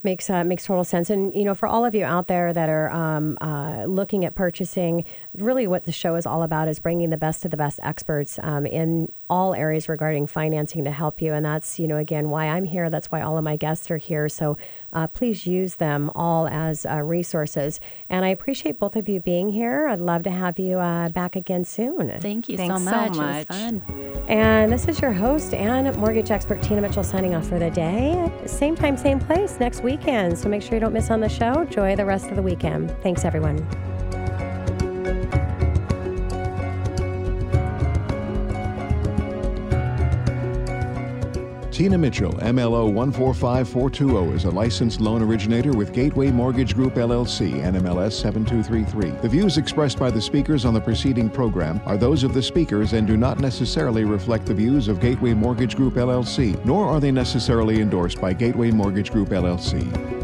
Speaker 2: Makes uh, makes total sense. And you know, for all of you out there that are um, uh, looking at purchasing, really what the show is all about is bringing the best of the best experts um, in all areas regarding financing to help you. And that's you know again why I'm here. That's why all of my guests are here. So uh, please use them all as uh, resources. And I appreciate both of you being here. I'd love to have you uh, back again soon.
Speaker 10: Thank you
Speaker 11: Thanks
Speaker 10: so
Speaker 11: so
Speaker 10: much. It
Speaker 11: much.
Speaker 10: was fun.
Speaker 2: And this is your host and mortgage expert Tina Mitchell signing off for the day. Same time, same place next weekend. So make sure you don't miss on the show. Enjoy the rest of the weekend. Thanks, everyone.
Speaker 1: Tina Mitchell, MLO 145420, is a licensed loan originator with Gateway Mortgage Group LLC, NMLS 7233. The views expressed by the speakers on the preceding program are those of the speakers and do not necessarily reflect the views of Gateway Mortgage Group LLC, nor are they necessarily endorsed by Gateway Mortgage Group LLC.